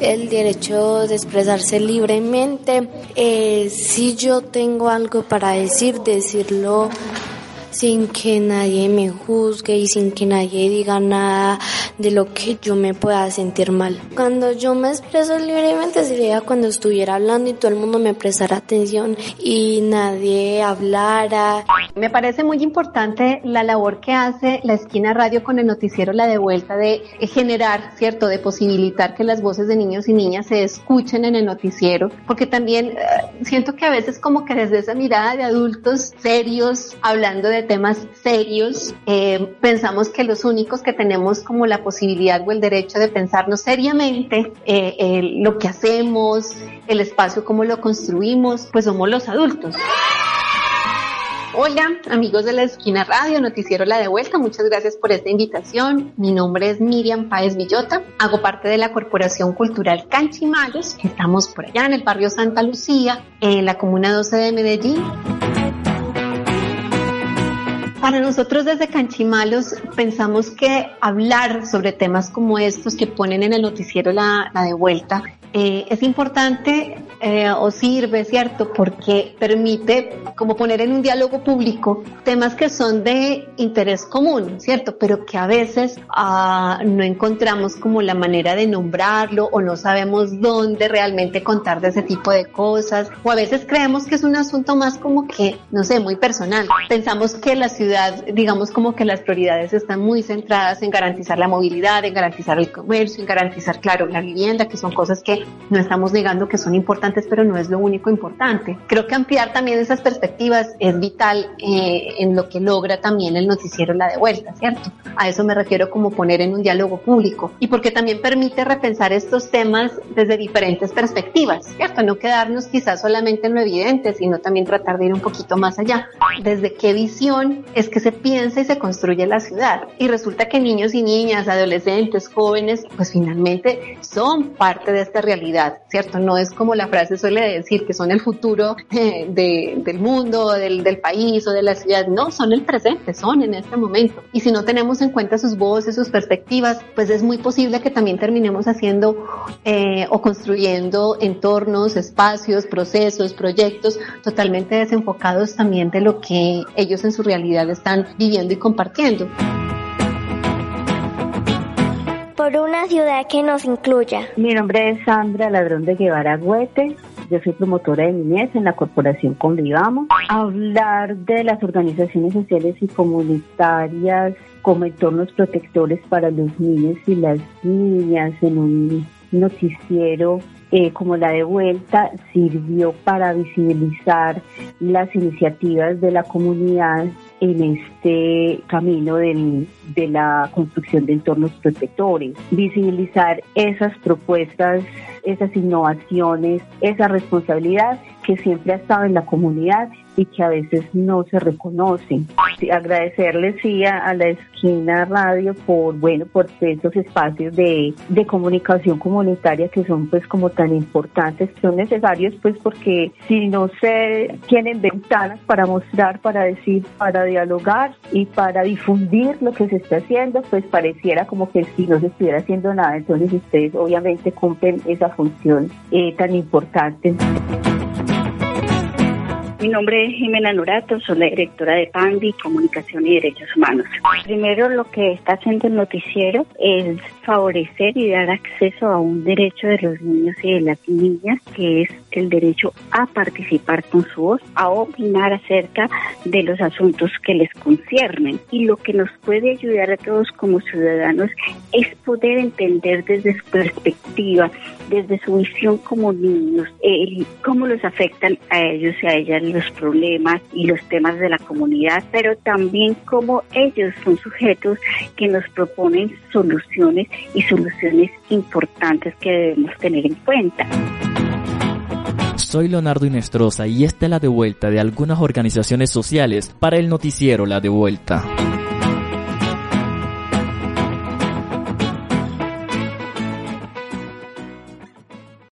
el derecho de expresarse libremente. Eh, si yo tengo algo para decir, decirlo sin que nadie me juzgue y sin que nadie diga nada de lo que yo me pueda sentir mal. Cuando yo me expreso libremente sería cuando estuviera hablando y todo el mundo me prestara atención y nadie hablara. Me parece muy importante la labor que hace la esquina radio con el noticiero La Devuelta de generar, ¿cierto?, de posibilitar que las voces de niños y niñas se escuchen en el noticiero, porque también eh, siento que a veces como que desde esa mirada de adultos serios, hablando de temas serios, eh, pensamos que los únicos que tenemos como la posibilidad o el derecho de pensarnos seriamente eh, lo que hacemos, el espacio, cómo lo construimos, pues somos los adultos. Hola, amigos de la Esquina Radio, Noticiero La de Vuelta, muchas gracias por esta invitación. Mi nombre es Miriam Páez Villota, hago parte de la Corporación Cultural Canchimalos, estamos por allá en el barrio Santa Lucía, en la comuna 12 de Medellín. Para nosotros desde Canchimalos pensamos que hablar sobre temas como estos que ponen en el noticiero la, la de vuelta eh, es importante eh, o sirve, ¿cierto? Porque permite como poner en un diálogo público temas que son de interés común, ¿cierto? Pero que a veces ah, no encontramos como la manera de nombrarlo o no sabemos dónde realmente contar de ese tipo de cosas o a veces creemos que es un asunto más como que, no sé, muy personal. Pensamos que la ciudad, digamos como que las prioridades están muy centradas en garantizar la movilidad, en garantizar el comercio, en garantizar, claro, la vivienda, que son cosas que no estamos negando que son importantes, pero no es lo único importante. Creo que ampliar también esas perspectivas es vital eh, en lo que logra también el noticiero La de Vuelta, ¿cierto? A eso me refiero como poner en un diálogo público y porque también permite repensar estos temas desde diferentes perspectivas, ¿cierto? No quedarnos quizás solamente en lo evidente, sino también tratar de ir un poquito más allá. Desde qué visión es que se piensa y se construye la ciudad. Y resulta que niños y niñas, adolescentes, jóvenes, pues finalmente son parte de esta realidad, ¿cierto? No es como la frase suele decir que son el futuro eh, del mundo, del, del país o de la ciudad. No, son el presente, son en este momento. Y si no tenemos en cuenta sus voces, sus perspectivas, pues es muy posible que también terminemos haciendo eh, o construyendo entornos, espacios, procesos, proyectos totalmente desenfocados también de lo que ellos en su realidad están viviendo y compartiendo por una ciudad que nos incluya. Mi nombre es Sandra Ladrón de Guevara Huete. Yo soy promotora de niñez en la corporación Convivamos. Hablar de las organizaciones sociales y comunitarias como entornos protectores para los niños y las niñas en un noticiero eh, como la de vuelta sirvió para visibilizar las iniciativas de la comunidad en este camino de la construcción de entornos protectores, visibilizar esas propuestas, esas innovaciones, esa responsabilidad que siempre ha estado en la comunidad y que a veces no se reconocen. Agradecerles sí a, la esquina radio por bueno por estos espacios de, de, comunicación comunitaria que son pues como tan importantes, son necesarios pues porque si no se tienen ventanas para mostrar, para decir, para dialogar y para difundir lo que se está haciendo, pues pareciera como que si no se estuviera haciendo nada, entonces ustedes obviamente cumplen esa función eh, tan importante. Mi nombre es Jimena Norato, soy la directora de PANDI, Comunicación y Derechos Humanos. Primero lo que está haciendo el noticiero es favorecer y dar acceso a un derecho de los niños y de las niñas, que es el derecho a participar con su voz, a opinar acerca de los asuntos que les conciernen. Y lo que nos puede ayudar a todos como ciudadanos es poder entender desde su perspectiva, desde su visión como niños, cómo los afectan a ellos y a ellas los problemas y los temas de la comunidad, pero también cómo ellos son sujetos que nos proponen soluciones y soluciones importantes que debemos tener en cuenta. Soy Leonardo Inestrosa y esta es la devuelta de algunas organizaciones sociales para el noticiero La Devuelta.